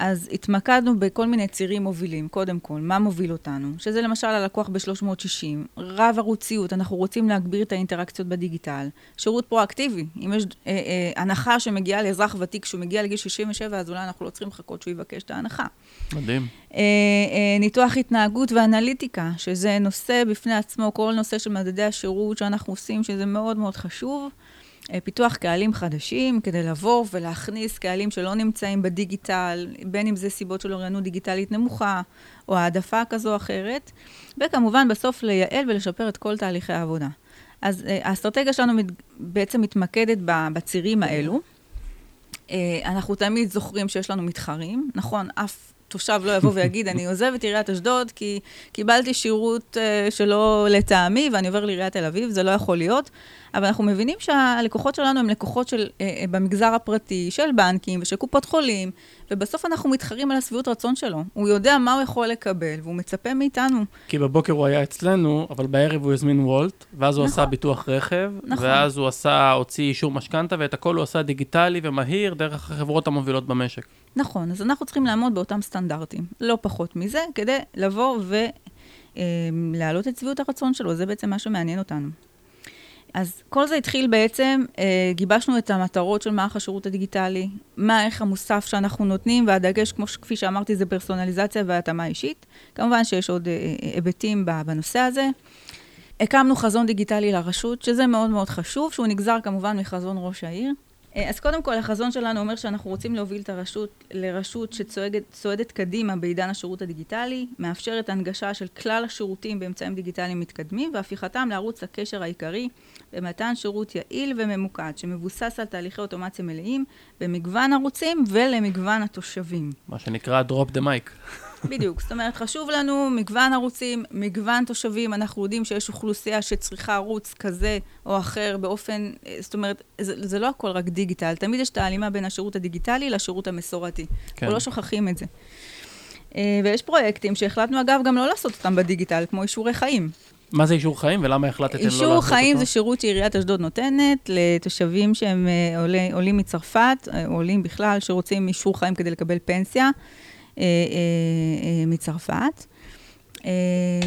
S2: אז התמקדנו בכל מיני צירים מובילים. קודם כל, מה מוביל אותנו? שזה למשל הלקוח ב-360, רב ערוציות, אנחנו רוצים להגביר את האינטראקציות בדיגיטל. שירות פרואקטיבי, אם יש אה, אה, הנחה שמגיעה לאזרח ותיק, כשהוא מגיע לגיל 67, אז אולי אנחנו לא צריכים לחכות שהוא יבקש את ההנחה.
S1: מדהים.
S2: אה, אה, ניתוח התנהגות ואנליטיקה, שזה נושא בפני עצמו, כל נושא של מדדי השירות שאנחנו עושים, שזה מאוד מאוד חשוב. אה, פיתוח קהלים חדשים, כדי לבוא ולהכניס קהלים שלא נמצאים בדיגיטל, בין אם זה סיבות של אוריינות דיגיטלית נמוכה, או העדפה כזו או אחרת, וכמובן בסוף לייעל ולשפר את כל תהליכי העבודה. אז אה, האסטרטגיה שלנו בעצם מתמקדת בצירים האלו. אה, אנחנו תמיד זוכרים שיש לנו מתחרים, נכון, אף תושב לא יבוא ויגיד, אני עוזב את עיריית אשדוד כי קיבלתי שירות שלא לטעמי ואני עובר לעיריית תל אביב, זה לא יכול להיות. אבל אנחנו מבינים שהלקוחות שלנו הם לקוחות של, uh, uh, במגזר הפרטי, של בנקים ושל קופות חולים, ובסוף אנחנו מתחרים על השביעות רצון שלו. הוא יודע מה הוא יכול לקבל, והוא מצפה מאיתנו.
S1: כי בבוקר הוא היה אצלנו, אבל בערב הוא הזמין וולט, ואז הוא נכון. עשה ביטוח רכב, נכון. ואז הוא עשה, הוציא אישור משכנתה, ואת הכל הוא עשה דיגיטלי ומהיר דרך החברות המובילות במשק.
S2: נכון, אז אנחנו צריכים לעמוד באותם סטנדרטים, לא פחות מזה, כדי לבוא ולהעלות אה, את שביעות הרצון שלו, זה בעצם מה שמעניין אותנו. אז כל זה התחיל בעצם, אה, גיבשנו את המטרות של מערך השירות הדיגיטלי, מה הערך המוסף שאנחנו נותנים, והדגש, כמו כפי שאמרתי, זה פרסונליזציה והתאמה אישית. כמובן שיש עוד אה, היבטים בנושא הזה. הקמנו חזון דיגיטלי לרשות, שזה מאוד מאוד חשוב, שהוא נגזר כמובן מחזון ראש העיר. אה, אז קודם כל, החזון שלנו אומר שאנחנו רוצים להוביל את הרשות לרשות שצועדת קדימה בעידן השירות הדיגיטלי, מאפשרת הנגשה של כלל השירותים באמצעים דיגיטליים מתקדמים, והפיכתם לערוץ הקשר העיקרי במתן שירות יעיל וממוקד, שמבוסס על תהליכי אוטומציה מלאים, במגוון ערוצים ולמגוון התושבים.
S1: מה שנקרא drop the mic.
S2: בדיוק, זאת אומרת, חשוב לנו מגוון ערוצים, מגוון תושבים, אנחנו יודעים שיש אוכלוסייה שצריכה ערוץ כזה או אחר באופן, אה, זאת אומרת, זה, זה לא הכל רק דיגיטל, תמיד יש את ההלימה בין השירות הדיגיטלי לשירות המסורתי. כן. אנחנו לא שוכחים את זה. אה, ויש פרויקטים שהחלטנו, אגב, גם לא לעשות אותם בדיגיטל, כמו אישורי חיים.
S1: מה זה אישור חיים ולמה החלטתם לא לעשות אותו?
S2: אישור חיים זה שירות שעיריית אשדוד נותנת לתושבים שהם אה, עולי, עולים מצרפת, עולים בכלל, שרוצים אישור חיים כדי לקבל פנסיה מצרפת. אה,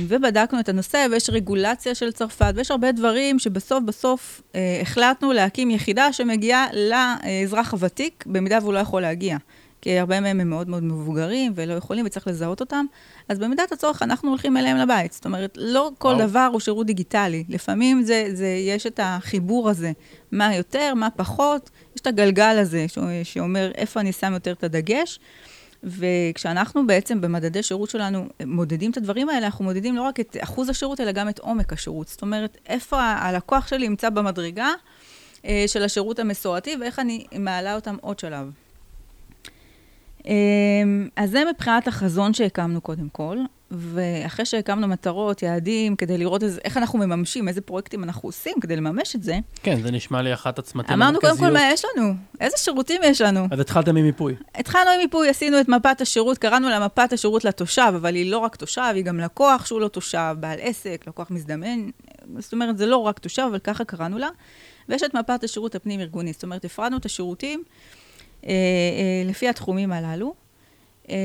S2: ובדקנו את הנושא, ויש רגולציה של צרפת, ויש הרבה דברים שבסוף בסוף אה, החלטנו להקים יחידה שמגיעה לאזרח הוותיק, במידה והוא לא יכול להגיע. כי הרבה מהם הם מאוד מאוד מבוגרים ולא יכולים וצריך לזהות אותם. אז במידת הצורך אנחנו הולכים אליהם לבית. זאת אומרת, לא כל
S1: וואו.
S2: דבר הוא שירות דיגיטלי. לפעמים זה, זה, יש את החיבור הזה, מה יותר, מה פחות. יש את הגלגל הזה ש- שאומר איפה אני שם יותר את הדגש. וכשאנחנו בעצם במדדי שירות שלנו מודדים את הדברים האלה, אנחנו מודדים לא רק את אחוז השירות, אלא גם את עומק השירות. זאת אומרת, איפה הלקוח שלי נמצא במדרגה אה, של השירות המסורתי, ואיך אני מעלה אותם עוד שלב. אמ, אז זה מבחינת החזון שהקמנו קודם כל, ואחרי שהקמנו מטרות, יעדים, כדי לראות איזה, איך אנחנו מממשים, איזה פרויקטים אנחנו עושים כדי לממש את זה,
S1: כן, זה נשמע לי אחת הצמתים
S2: אמרנו קודם כל. מה יש לנו, איזה שירותים יש לנו.
S1: אז התחלתם ממיפוי.
S2: התחלנו עם מיפוי, עשינו את מפת השירות, קראנו לה מפת השירות לתושב, אבל היא לא רק תושב, היא גם לקוח שהוא לא תושב, בעל עסק, לקוח מזדמן, זאת אומרת, זה לא רק תושב, אבל ככה קראנו לה. ויש את מפת השירות הפנים-ארגוני, זאת אומרת, הפרדנו את השירותים אה, אה, לפי התחומים הללו. אה,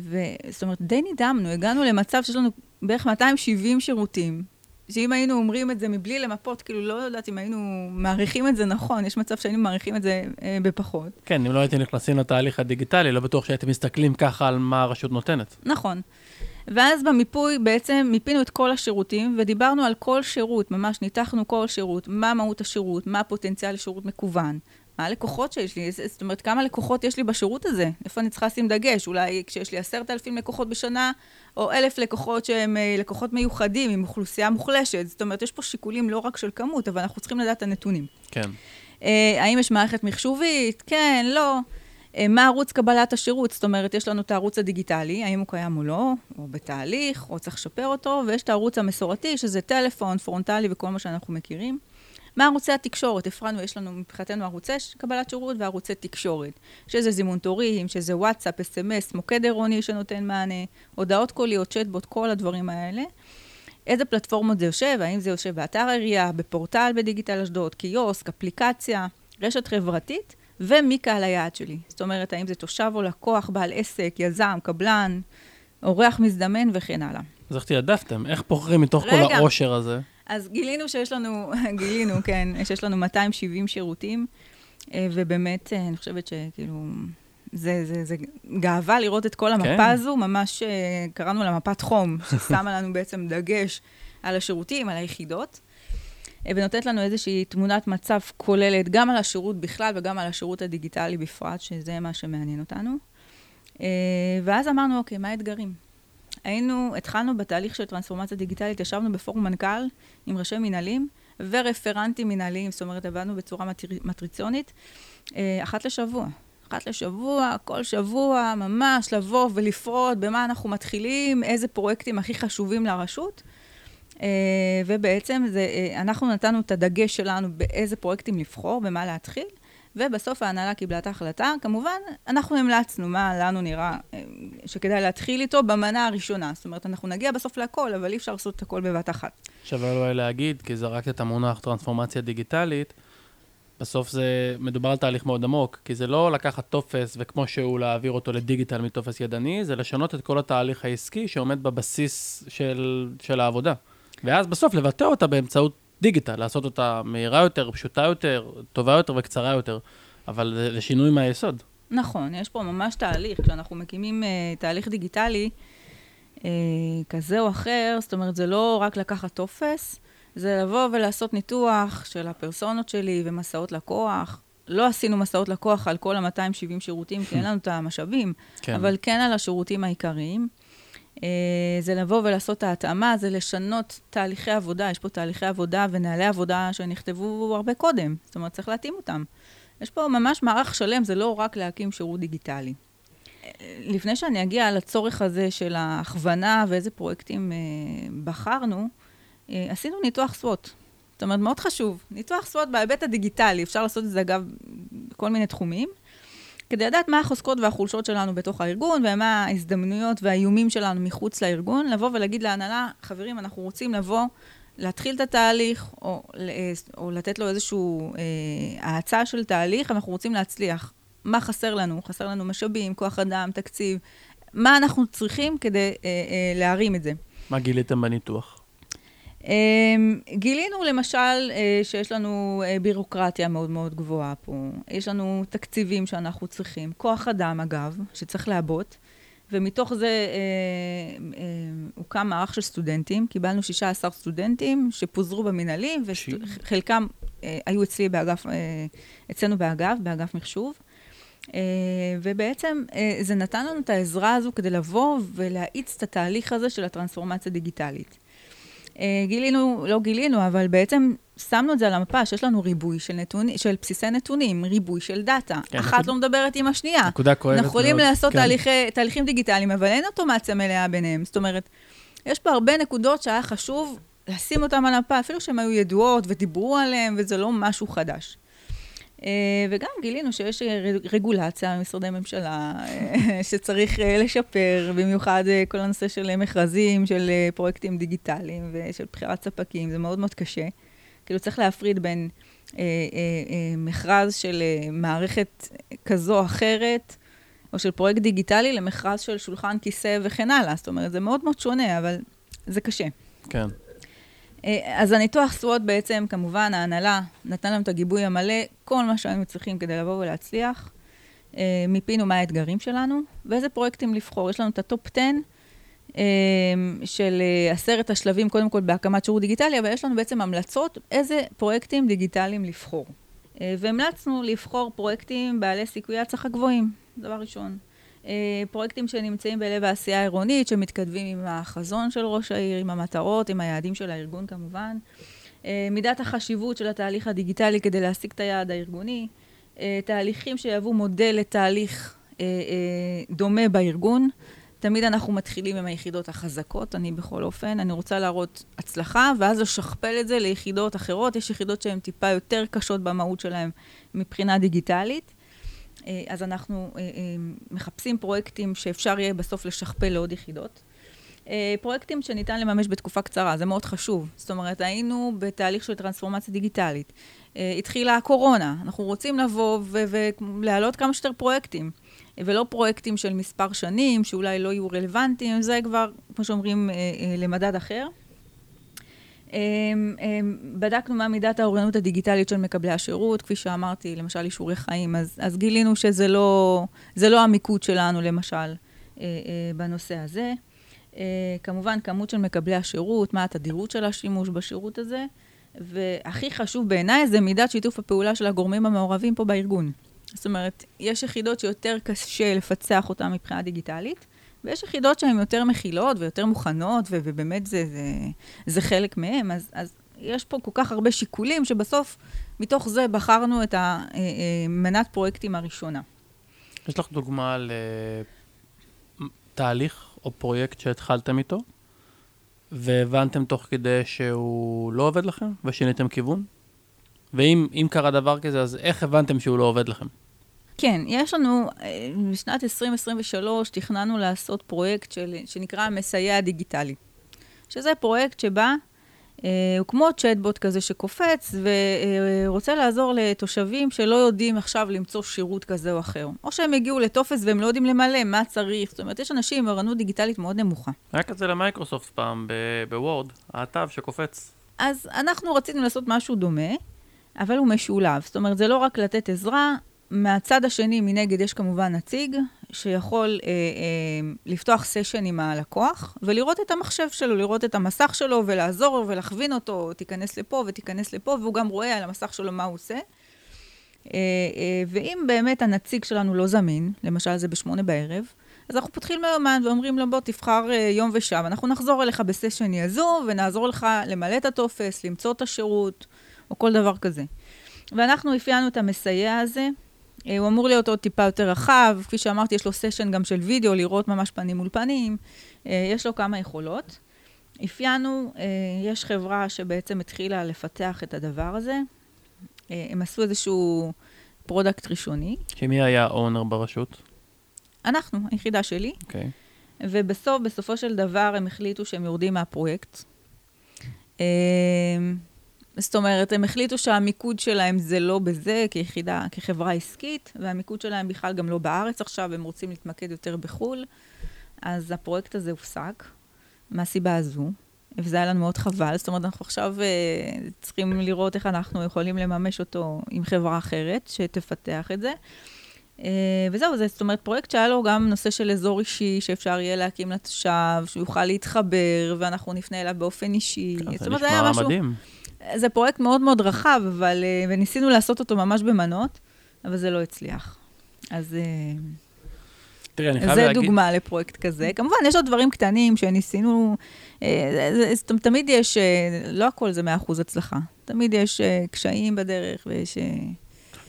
S2: ו... זאת אומרת, די נדהמנו, הגענו למצב שיש לנו בערך 270 שירותים, שאם היינו אומרים את זה מבלי למפות, כאילו לא יודעת אם היינו מעריכים את זה נכון, יש מצב שהיינו מעריכים את זה אה, בפחות.
S1: כן, אם לא הייתם נכנסים לתהליך הדיגיטלי, לא בטוח שהייתם מסתכלים ככה על מה הרשות נותנת.
S2: נכון. ואז במיפוי בעצם מיפינו את כל השירותים ודיברנו על כל שירות, ממש ניתחנו כל שירות, מה מהות השירות, מה הפוטנציאל לשירות מקוון, מה הלקוחות שיש לי, זאת אומרת, כמה לקוחות יש לי בשירות הזה, איפה אני צריכה לשים דגש, אולי כשיש לי עשרת אלפים לקוחות בשנה, או אלף לקוחות שהם אה, לקוחות מיוחדים עם אוכלוסייה מוחלשת, זאת אומרת, יש פה שיקולים לא רק של כמות, אבל אנחנו צריכים לדעת את הנתונים.
S1: כן.
S2: אה, האם יש מערכת מחשובית? כן, לא. אה, מה ערוץ קבלת השירות? זאת אומרת, יש לנו את הערוץ הדיגיטלי, האם הוא קיים או לא, או בתהליך, או צריך לשפר אותו, ויש את הערוץ המסורתי, שזה טלפון, פרונטלי וכל מה שאנחנו מכירים. מה ערוצי התקשורת? הפרדנו, יש לנו מבחינתנו ערוצי קבלת שירות וערוצי תקשורת, שזה זימון תורים, שזה וואטסאפ, אס.אם.אס, מוקד עירוני שנותן מענה, הודעות קוליות, צ'טבוט, כל הדברים האלה. איזה פלטפורמות זה יושב, האם זה יושב באתר העירייה, בפורטל בדיגיטל אשדוד, קיוסק, אפליקציה, רשת חברתית, ומי קהל היעד שלי. זאת אומרת, האם זה תושב או לקוח, בעל עסק, יזם, קבלן, אורח מזדמן וכן הלאה.
S1: אז איך תעדפתם? איך בוחרים מתוך כל
S2: רגע.
S1: העושר הזה?
S2: אז גילינו שיש לנו, גילינו, כן, שיש לנו 270 שירותים, אה, ובאמת, אה, אני חושבת שכאילו, זה, זה, זה גאווה לראות את כל המפה
S1: כן.
S2: הזו, ממש אה, קראנו לה מפת חום, ששמה לנו בעצם דגש על השירותים, על היחידות, ונותנת לנו איזושהי תמונת מצב כוללת, גם על השירות בכלל וגם על השירות הדיגיטלי בפרט, שזה מה שמעניין אותנו. ואז אמרנו, אוקיי, מה האתגרים? היינו, התחלנו בתהליך של טרנספורמציה דיגיטלית, ישבנו בפורום מנכ"ל עם ראשי מנהלים ורפרנטים מנהליים, זאת אומרת, עבדנו בצורה מטר, מטריציונית, אה, אחת לשבוע. אחת לשבוע, כל שבוע, ממש לבוא ולפרוט במה אנחנו מתחילים, איזה פרויקטים הכי חשובים לרשות. אה, ובעצם זה, אה, אנחנו נתנו את הדגש שלנו באיזה פרויקטים לבחור, במה להתחיל, ובסוף ההנהלה קיבלה את ההחלטה. כמובן, אנחנו המלצנו מה לנו נראה אה, שכדאי להתחיל איתו במנה הראשונה. זאת אומרת, אנחנו נגיע בסוף להכל, אבל אי אפשר לעשות את הכל בבת אחת.
S1: שווה אולי להגיד, כי זרקת את המונח טרנספורמציה דיגיטלית, בסוף זה מדובר על תהליך מאוד עמוק, כי זה לא לקחת טופס וכמו שהוא להעביר אותו לדיגיטל מטופס ידני, זה לשנות את כל התהליך העסקי שעומד בבסיס של, של העבודה. ואז בסוף לבטא אותה באמצעות דיגיטל, לעשות אותה מהירה יותר, פשוטה יותר, טובה יותר וקצרה יותר, אבל זה, זה שינוי מהיסוד.
S2: נכון, יש פה ממש תהליך. כשאנחנו מקימים uh, תהליך דיגיטלי uh, כזה או אחר, זאת אומרת, זה לא רק לקחת טופס, זה לבוא ולעשות ניתוח של הפרסונות שלי ומסעות לקוח. לא עשינו מסעות לקוח על כל ה-270 שירותים, כי אין לנו את המשאבים,
S1: כן.
S2: אבל כן על השירותים העיקריים. Uh, זה לבוא ולעשות את ההתאמה, זה לשנות תהליכי עבודה. יש פה תהליכי עבודה ונהלי עבודה שנכתבו הרבה קודם, זאת אומרת, צריך להתאים אותם. יש פה ממש מערך שלם, זה לא רק להקים שירות דיגיטלי. אה, לפני שאני אגיע לצורך הזה של ההכוונה ואיזה פרויקטים אה, בחרנו, אה, עשינו ניתוח סוואט. זאת אומרת, מאוד חשוב. ניתוח סוואט בהיבט הדיגיטלי, אפשר לעשות את זה אגב בכל מיני תחומים. כדי לדעת מה החוזקות והחולשות שלנו בתוך הארגון, ומה ההזדמנויות והאיומים שלנו מחוץ לארגון, לבוא ולהגיד להנהלה, חברים, אנחנו רוצים לבוא, להתחיל את התהליך, או, או לתת לו איזושהי אה, האצה של תהליך, אנחנו רוצים להצליח. מה חסר לנו? חסר לנו משאבים, כוח אדם, תקציב. מה אנחנו צריכים כדי אה, אה, להרים את זה.
S1: מה גיליתם בניתוח?
S2: אמ, גילינו למשל אה, שיש לנו אה, בירוקרטיה מאוד מאוד גבוהה פה, יש לנו תקציבים שאנחנו צריכים, כוח אדם אגב, שצריך לעבות, ומתוך זה אה, הוקם מערך של סטודנטים, קיבלנו 16 סטודנטים שפוזרו במנהלים, וחלקם היו אצלי באגף, אצלנו באגף, באגף מחשוב. ובעצם זה נתן לנו את העזרה הזו כדי לבוא ולהאיץ את התהליך הזה של הטרנספורמציה הדיגיטלית. אה, גילינו, לא גילינו, אבל בעצם שמנו את זה על המפה, שיש לנו ריבוי של, נתון, של בסיסי נתונים, ריבוי של דאטה. כן, אחת נקוד... לא מדברת עם השנייה.
S1: נקודה כואבת
S2: מאוד. אנחנו יכולים לעשות כן. תהליכי, תהליכים דיגיטליים, אבל אין אוטומציה מלאה ביניהם. זאת אומרת, יש פה הרבה נקודות שהיה חשוב לשים אותן על המפה, אפילו שהן היו ידועות ודיברו עליהן, וזה לא משהו חדש. אה, וגם גילינו שיש רגולציה במשרדי ממשלה אה, שצריך אה, לשפר, במיוחד כל הנושא של מכרזים, של פרויקטים דיגיטליים ושל בחירת ספקים, זה מאוד מאוד קשה. כאילו צריך להפריד בין אה, אה, אה, מכרז של מערכת כזו או אחרת, או של פרויקט דיגיטלי, למכרז של שולחן, כיסא וכן הלאה. זאת אומרת, זה מאוד מאוד שונה, אבל זה קשה.
S1: כן.
S2: אה, אז הניתוח SWOT בעצם, כמובן, ההנהלה נתן לנו את הגיבוי המלא, כל מה שהיינו צריכים כדי לבוא ולהצליח. אה, מיפינו מה האתגרים שלנו, ואיזה פרויקטים לבחור. יש לנו את ה top 10 אה, של עשרת השלבים, קודם כל בהקמת שירות דיגיטלי, אבל יש לנו בעצם המלצות איזה פרויקטים דיגיטליים לבחור. והמלצנו לבחור פרויקטים בעלי סיכויי הצלחה גבוהים, דבר ראשון. אה, פרויקטים שנמצאים בלב העשייה העירונית, שמתכתבים עם החזון של ראש העיר, עם המטרות, עם היעדים של הארגון כמובן. אה, מידת החשיבות של התהליך הדיגיטלי כדי להשיג את היעד הארגוני. אה, תהליכים שיהוו מודל לתהליך דומה בארגון. תמיד אנחנו מתחילים עם היחידות החזקות, אני בכל אופן, אני רוצה להראות הצלחה, ואז לשכפל את זה ליחידות אחרות. יש יחידות שהן טיפה יותר קשות במהות שלהן מבחינה דיגיטלית. אה, אז אנחנו אה, אה, מחפשים פרויקטים שאפשר יהיה בסוף לשכפל לעוד יחידות. פרויקטים שניתן לממש בתקופה קצרה, זה מאוד חשוב. זאת אומרת, היינו בתהליך של טרנספורמציה דיגיטלית. התחילה הקורונה, אנחנו רוצים לבוא ולהעלות כמה שיותר פרויקטים. ולא פרויקטים של מספר שנים, שאולי לא יהיו רלוונטיים, זה כבר, כמו שאומרים, למדד אחר. אמ, אמ, בדקנו מה מידת האוריינות הדיגיטלית של מקבלי השירות, כפי שאמרתי, למשל אישורי חיים, אז, אז גילינו שזה לא, לא המיקוד שלנו, למשל, אה, אה, בנושא הזה. אה, כמובן, כמות של מקבלי השירות, מה התדירות של השימוש בשירות הזה, והכי חשוב בעיניי זה מידת שיתוף הפעולה של הגורמים המעורבים פה בארגון. זאת אומרת, יש יחידות שיותר קשה לפצח אותן מבחינה דיגיטלית, ויש יחידות שהן יותר מכילות ויותר מוכנות, ובאמת זה, זה, זה חלק מהן, אז, אז יש פה כל כך הרבה שיקולים, שבסוף, מתוך זה בחרנו את המנת אה, אה, פרויקטים הראשונה.
S1: יש לך דוגמה לתהליך או פרויקט שהתחלתם איתו, והבנתם תוך כדי שהוא לא עובד לכם, ושיניתם כיוון? ואם קרה דבר כזה, אז איך הבנתם שהוא לא עובד לכם?
S2: כן, יש לנו, אה, בשנת 2023 תכננו לעשות פרויקט של, שנקרא מסייע דיגיטלי, שזה פרויקט שבא, אה, הוא כמו צ'טבוט כזה שקופץ ורוצה לעזור לתושבים שלא יודעים עכשיו למצוא שירות כזה או אחר. או שהם הגיעו לטופס והם לא יודעים למלא, מה צריך. זאת אומרת, יש אנשים עם ערנות דיגיטלית מאוד נמוכה.
S1: היה כזה למייקרוסופט פעם, בוורד, האתר שקופץ.
S2: אז אנחנו רצינו לעשות משהו דומה, אבל הוא משולב. זאת אומרת, זה לא רק לתת עזרה, מהצד השני, מנגד, יש כמובן נציג שיכול אה, אה, לפתוח סשן עם הלקוח ולראות את המחשב שלו, לראות את המסך שלו ולעזור לו ולהכווין אותו, תיכנס לפה ותיכנס לפה, והוא גם רואה על המסך שלו מה הוא עושה. אה, אה, ואם באמת הנציג שלנו לא זמין, למשל זה בשמונה בערב, אז אנחנו פותחים לו יומן ואומרים לו, בוא, תבחר אה, יום ושעה, אנחנו נחזור אליך בסשן יזום ונעזור לך למלא את הטופס, למצוא את השירות, או כל דבר כזה. ואנחנו אפיינו את המסייע הזה, הוא אמור להיות עוד טיפה יותר רחב, כפי שאמרתי, יש לו סשן גם של וידאו, לראות ממש פנים מול פנים, אה, יש לו כמה יכולות. אפיינו, אה, יש חברה שבעצם התחילה לפתח את הדבר הזה. הם עשו איזשהו product ראשוני.
S1: שמי היה ה owner ברשות?
S2: אנחנו, היחידה שלי.
S1: אוקיי.
S2: ובסוף, בסופו של דבר, הם החליטו שהם יורדים מהפרויקט. זאת אומרת, הם החליטו שהמיקוד שלהם זה לא בזה, כיחידה, כחברה עסקית, והמיקוד שלהם בכלל גם לא בארץ עכשיו, הם רוצים להתמקד יותר בחו"ל. אז הפרויקט הזה הופסק, מהסיבה הזו, וזה היה לנו מאוד חבל. זאת אומרת, אנחנו עכשיו uh, צריכים לראות איך אנחנו יכולים לממש אותו עם חברה אחרת, שתפתח את זה. Uh, וזהו, זה זאת אומרת פרויקט שהיה לו גם נושא של אזור אישי, שאפשר יהיה להקים לתושב, שהוא יוכל להתחבר, ואנחנו נפנה אליו באופן אישי.
S1: כן,
S2: זאת
S1: זה
S2: אומרת, היה
S1: נשמע
S2: משהו-
S1: מדהים.
S2: זה פרויקט מאוד מאוד רחב, אבל... אה, וניסינו לעשות אותו ממש במנות, אבל זה לא הצליח. אז אה,
S1: תראי, אני חייב
S2: זה
S1: להגיד...
S2: דוגמה לפרויקט כזה. כמובן, יש עוד דברים קטנים שניסינו... אה, זה- זה- תמיד יש... לא הכל זה 100% הצלחה. תמיד יש אה, קשיים בדרך, ויש...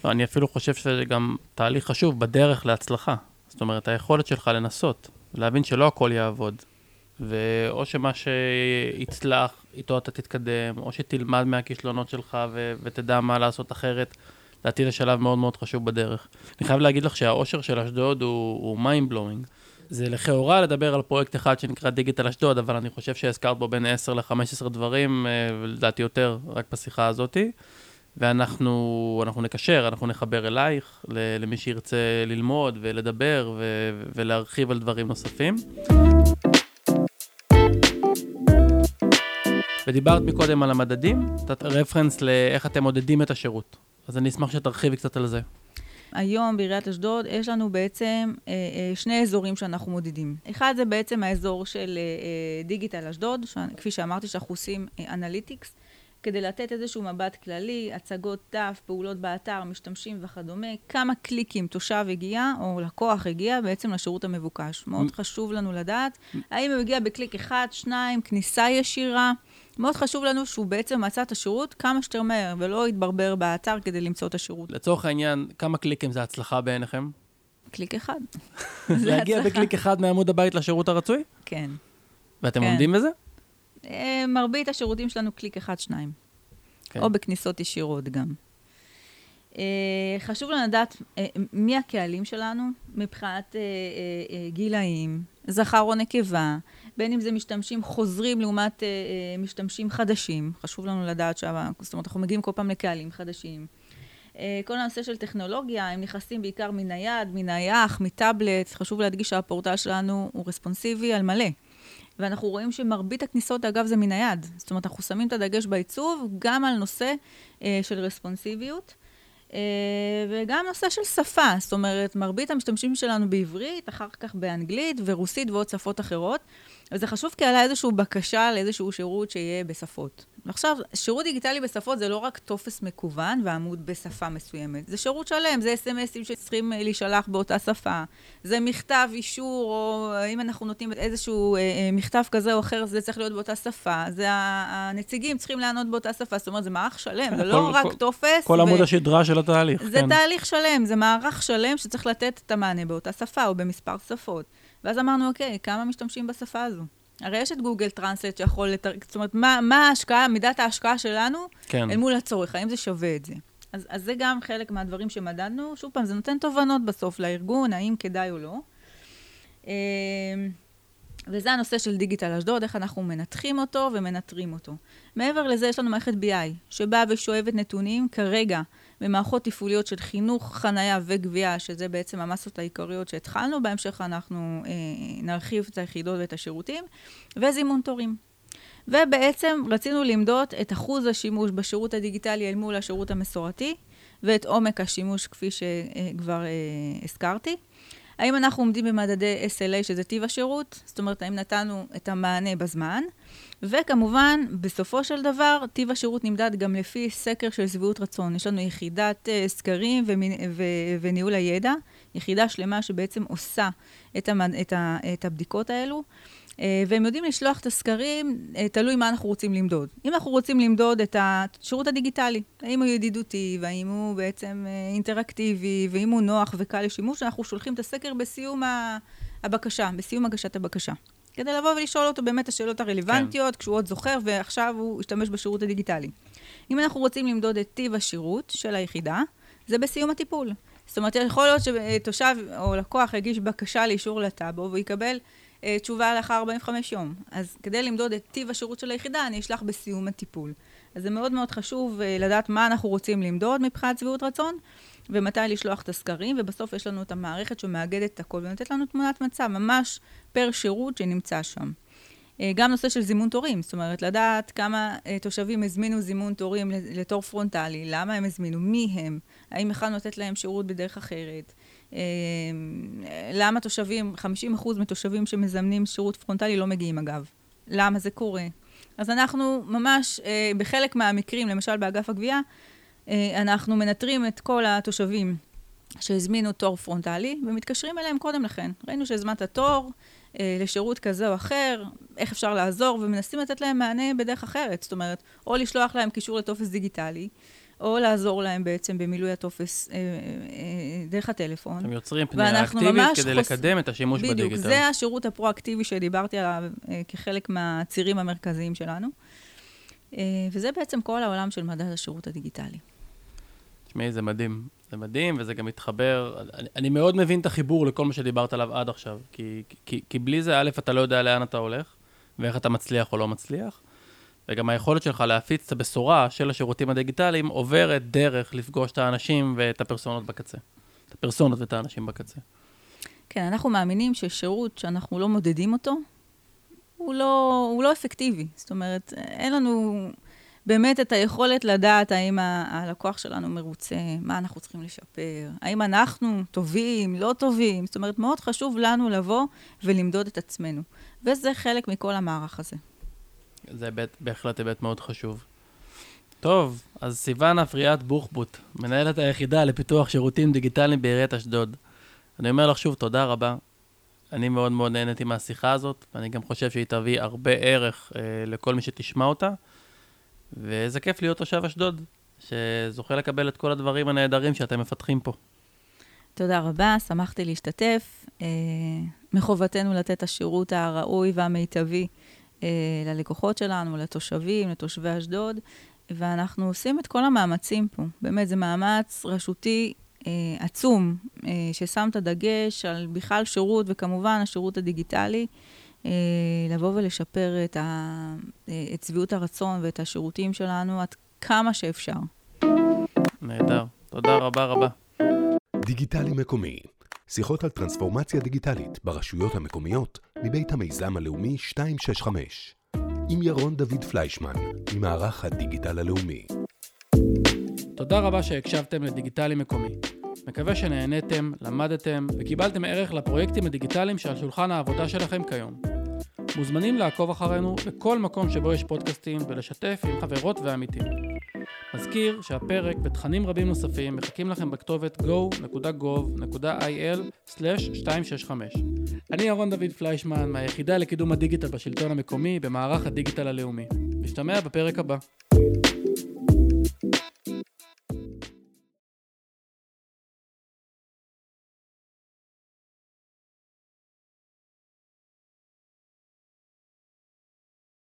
S1: לא, אני אפילו חושב שזה גם תהליך חשוב בדרך להצלחה. זאת אומרת, היכולת שלך לנסות, להבין שלא הכל יעבוד. ואו שמה שיצלח, איתו אתה תתקדם, או שתלמד מהכישלונות שלך ו- ותדע מה לעשות אחרת. לדעתי זה שלב מאוד מאוד חשוב בדרך. אני חייב להגיד לך שהאושר של אשדוד הוא, הוא mind blowing. זה לכאורה לדבר על פרויקט אחד שנקרא דיגיטל אשדוד, אבל אני חושב שהזכרת בו בין 10 ל-15 דברים, אה, ולדעתי יותר, רק בשיחה הזאתי. ואנחנו אנחנו נקשר, אנחנו נחבר אלייך, למי שירצה ללמוד ולדבר ו- ולהרחיב על דברים נוספים. ודיברת מקודם על המדדים, נתת רפרנס לאיך אתם מודדים את השירות. אז אני אשמח שתרחיבי קצת על זה.
S2: היום בעיריית אשדוד יש לנו בעצם אה, אה, שני אזורים שאנחנו מודדים. אחד זה בעצם האזור של אה, אה, דיגיטל אשדוד, ש- כפי שאמרתי שאנחנו עושים אה, analytics, כדי לתת איזשהו מבט כללי, הצגות דף, פעולות באתר, משתמשים וכדומה, כמה קליקים תושב הגיע או לקוח הגיע בעצם לשירות המבוקש. מאוד חשוב לנו לדעת האם הוא הגיע בקליק אחד, שניים, כניסה ישירה. מאוד חשוב לנו שהוא בעצם מצא את השירות כמה שיותר מהר, ולא יתברבר באתר כדי למצוא את השירות.
S1: לצורך העניין, כמה קליקים זה הצלחה בעיניכם?
S2: קליק אחד. זה
S1: להגיע. בקליק אחד מעמוד הבית לשירות הרצוי?
S2: כן.
S1: ואתם
S2: כן.
S1: עומדים בזה?
S2: אה, מרבית השירותים שלנו קליק אחד, שניים.
S1: כן.
S2: או בכניסות ישירות גם. אה, חשוב לנו לדעת אה, מי הקהלים שלנו מבחינת גילאים, זכר או נקבה, בין אם זה משתמשים חוזרים לעומת אה, אה, משתמשים חדשים. חשוב לנו לדעת שה... זאת אומרת, אנחנו מגיעים כל פעם לקהלים חדשים. אה, כל הנושא של טכנולוגיה, הם נכנסים בעיקר מנייד, מנייח, מטאבלט. חשוב להדגיש שהפורטל שלנו הוא רספונסיבי על מלא. ואנחנו רואים שמרבית הכניסות, אגב, זה מנייד. זאת אומרת, אנחנו שמים את הדגש בעיצוב גם על נושא אה, של רספונסיביות. אה, וגם נושא של שפה, זאת אומרת, מרבית המשתמשים שלנו בעברית, אחר כך באנגלית ורוסית ועוד שפות אחרות, וזה חשוב כי עלה איזושהי בקשה לאיזשהו שירות שיהיה בשפות. ועכשיו, שירות דיגיטלי בשפות זה לא רק טופס מקוון ועמוד בשפה מסוימת, זה שירות שלם, זה אס.אם.אסים שצריכים אה, להישלח באותה שפה, זה מכתב אישור, או אם אנחנו נותנים איזשהו אה, אה, מכתב כזה או אחר, זה צריך להיות באותה שפה, זה הנציגים צריכים לענות באותה שפה, זאת אומרת, זה מערך שלם, זה לא
S1: כל-
S2: רק
S1: כל-
S2: טופס.
S1: כל
S2: ו-
S1: עמוד השדרה של התהליך,
S2: זה
S1: כן.
S2: תהליך שלם, זה מערך שלם שצריך לתת את המענה באותה שפה או במספר שפות. ואז אמרנו, אוקיי, כמה משתמשים בשפה הזו? הרי יש את גוגל טרנסלט שיכול לתרגם, זאת אומרת, מה, מה ההשקעה, מידת ההשקעה שלנו
S1: כן.
S2: אל מול הצורך, האם זה שווה את זה? אז, אז זה גם חלק מהדברים שמדדנו. שוב פעם, זה נותן תובנות בסוף לארגון, האם כדאי או לא. אמ, וזה הנושא של דיגיטל אשדוד, איך אנחנו מנתחים אותו ומנטרים אותו. מעבר לזה, יש לנו מערכת BI, שבאה ושואבת נתונים כרגע במערכות תפעוליות של חינוך, חנייה וגבייה, שזה בעצם המסות העיקריות שהתחלנו, בהמשך אנחנו אה, נרחיב את היחידות ואת השירותים, וזימון תורים. ובעצם רצינו למדוד את אחוז השימוש בשירות הדיגיטלי אל מול השירות המסורתי, ואת עומק השימוש, כפי שכבר אה, הזכרתי. האם אנחנו עומדים במדדי SLA, שזה טיב השירות? זאת אומרת, האם נתנו את המענה בזמן? וכמובן, בסופו של דבר, טיב השירות נמדד גם לפי סקר של שביעות רצון. יש לנו יחידת uh, סקרים ומין, ו, וניהול הידע, יחידה שלמה שבעצם עושה את, המד, את, ה, את הבדיקות האלו. Uh, והם יודעים לשלוח את הסקרים, uh, תלוי מה אנחנו רוצים למדוד. אם אנחנו רוצים למדוד את השירות הדיגיטלי, האם הוא ידידותי, והאם הוא בעצם uh, אינטראקטיבי, ואם הוא נוח וקל לשימוש, אנחנו שולחים את הסקר בסיום הבקשה, בסיום הגשת הבקשה. כדי לבוא ולשאול אותו באמת השאלות הרלוונטיות, כן. כשהוא עוד זוכר, ועכשיו הוא ישתמש בשירות הדיגיטלי. אם אנחנו רוצים למדוד את טיב השירות של היחידה, זה בסיום הטיפול. זאת אומרת, יכול להיות שתושב או לקוח יגיש בקשה לאישור לטאבו והוא יקבל אה, תשובה לאחר 45 יום. אז כדי למדוד את טיב השירות של היחידה, אני אשלח בסיום הטיפול. אז זה מאוד מאוד חשוב אה, לדעת מה אנחנו רוצים למדוד מבחינת שביעות רצון, ומתי לשלוח את הסקרים, ובסוף יש לנו את המערכת שמאגדת את הכל ונותנת לנו תמונת מצב, ממש פר שירות שנמצא שם. אה, גם נושא של זימון תורים, זאת אומרת, לדעת כמה אה, תושבים הזמינו זימון תורים לתור פרונטלי, למה הם הזמינו, מי הם, האם יכולנו לתת להם שירות בדרך אחרת, אה, למה תושבים, 50% מתושבים שמזמנים שירות פרונטלי לא מגיעים אגב, למה זה קורה. אז אנחנו ממש, בחלק מהמקרים, למשל באגף הגבייה, אנחנו מנטרים את כל התושבים שהזמינו תור פרונטלי ומתקשרים אליהם קודם לכן. ראינו שהזמנת תור, אה, לשירות כזה או אחר, איך אפשר לעזור, ומנסים לתת להם מענה בדרך אחרת. זאת אומרת, או לשלוח להם קישור לטופס דיגיטלי, או לעזור להם בעצם במילוי הטופס אה, אה, דרך הטלפון.
S1: הם יוצרים פנייה אקטיבית כדי חוס... לקדם את השימוש
S2: בדיוק,
S1: בדיגיטל.
S2: בדיוק, זה השירות הפרואקטיבי שדיברתי עליו אה, כחלק מהצירים המרכזיים שלנו. אה, וזה בעצם כל העולם של מדד השירות הדיגיטלי.
S1: תשמעי, זה מדהים. זה מדהים, וזה גם מתחבר. אני, אני מאוד מבין את החיבור לכל מה שדיברת עליו עד עכשיו. כי, כי, כי בלי זה, א', אתה לא יודע לאן אתה הולך, ואיך אתה מצליח או לא מצליח. וגם היכולת שלך להפיץ את הבשורה של השירותים הדיגיטליים עוברת דרך לפגוש את האנשים ואת הפרסונות בקצה. את הפרסונות ואת האנשים בקצה.
S2: כן, אנחנו מאמינים ששירות שאנחנו לא מודדים אותו, הוא לא, הוא לא אפקטיבי. זאת אומרת, אין לנו באמת את היכולת לדעת האם הלקוח שלנו מרוצה, מה אנחנו צריכים לשפר, האם אנחנו טובים, לא טובים. זאת אומרת, מאוד חשוב לנו לבוא ולמדוד את עצמנו. וזה חלק מכל המערך הזה.
S1: זה בית, בהחלט היבט מאוד חשוב. טוב, אז סיוון אפריאט בוחבוט, מנהלת היחידה לפיתוח שירותים דיגיטליים בעיריית אשדוד. אני אומר לך שוב, תודה רבה. אני מאוד מאוד נהניתי מהשיחה הזאת, ואני גם חושב שהיא תביא הרבה ערך אה, לכל מי שתשמע אותה. ואיזה כיף להיות תושב אשדוד, שזוכה לקבל את כל הדברים הנהדרים שאתם מפתחים פה.
S2: תודה רבה, שמחתי להשתתף. אה, מחובתנו לתת השירות הראוי והמיטבי אה, ללקוחות שלנו, לתושבים, לתושבי אשדוד, ואנחנו עושים את כל המאמצים פה. באמת, זה מאמץ רשותי אה, עצום, אה, ששם את הדגש על בכלל שירות, וכמובן השירות הדיגיטלי. אה, לבוא ולשפר את, ה, אה, את שביעות הרצון ואת השירותים שלנו עד כמה שאפשר.
S1: נהדר. תודה רבה רבה.
S3: דיגיטלי מקומי, שיחות על טרנספורמציה דיגיטלית ברשויות המקומיות מבית המיזם הלאומי 265, עם ירון דוד פליישמן, ממערך הדיגיטל הלאומי.
S1: תודה רבה שהקשבתם לדיגיטלי מקומי. מקווה שנהניתם, למדתם וקיבלתם ערך לפרויקטים הדיגיטליים שעל שולחן העבודה שלכם כיום. מוזמנים לעקוב אחרינו בכל מקום שבו יש פודקאסטים ולשתף עם חברות ועמיתים. מזכיר שהפרק ותכנים רבים נוספים מחכים לכם בכתובת go.gov.il/265. אני ירון דוד פליישמן מהיחידה לקידום הדיגיטל בשלטון המקומי במערך הדיגיטל הלאומי. נשתמע בפרק הבא.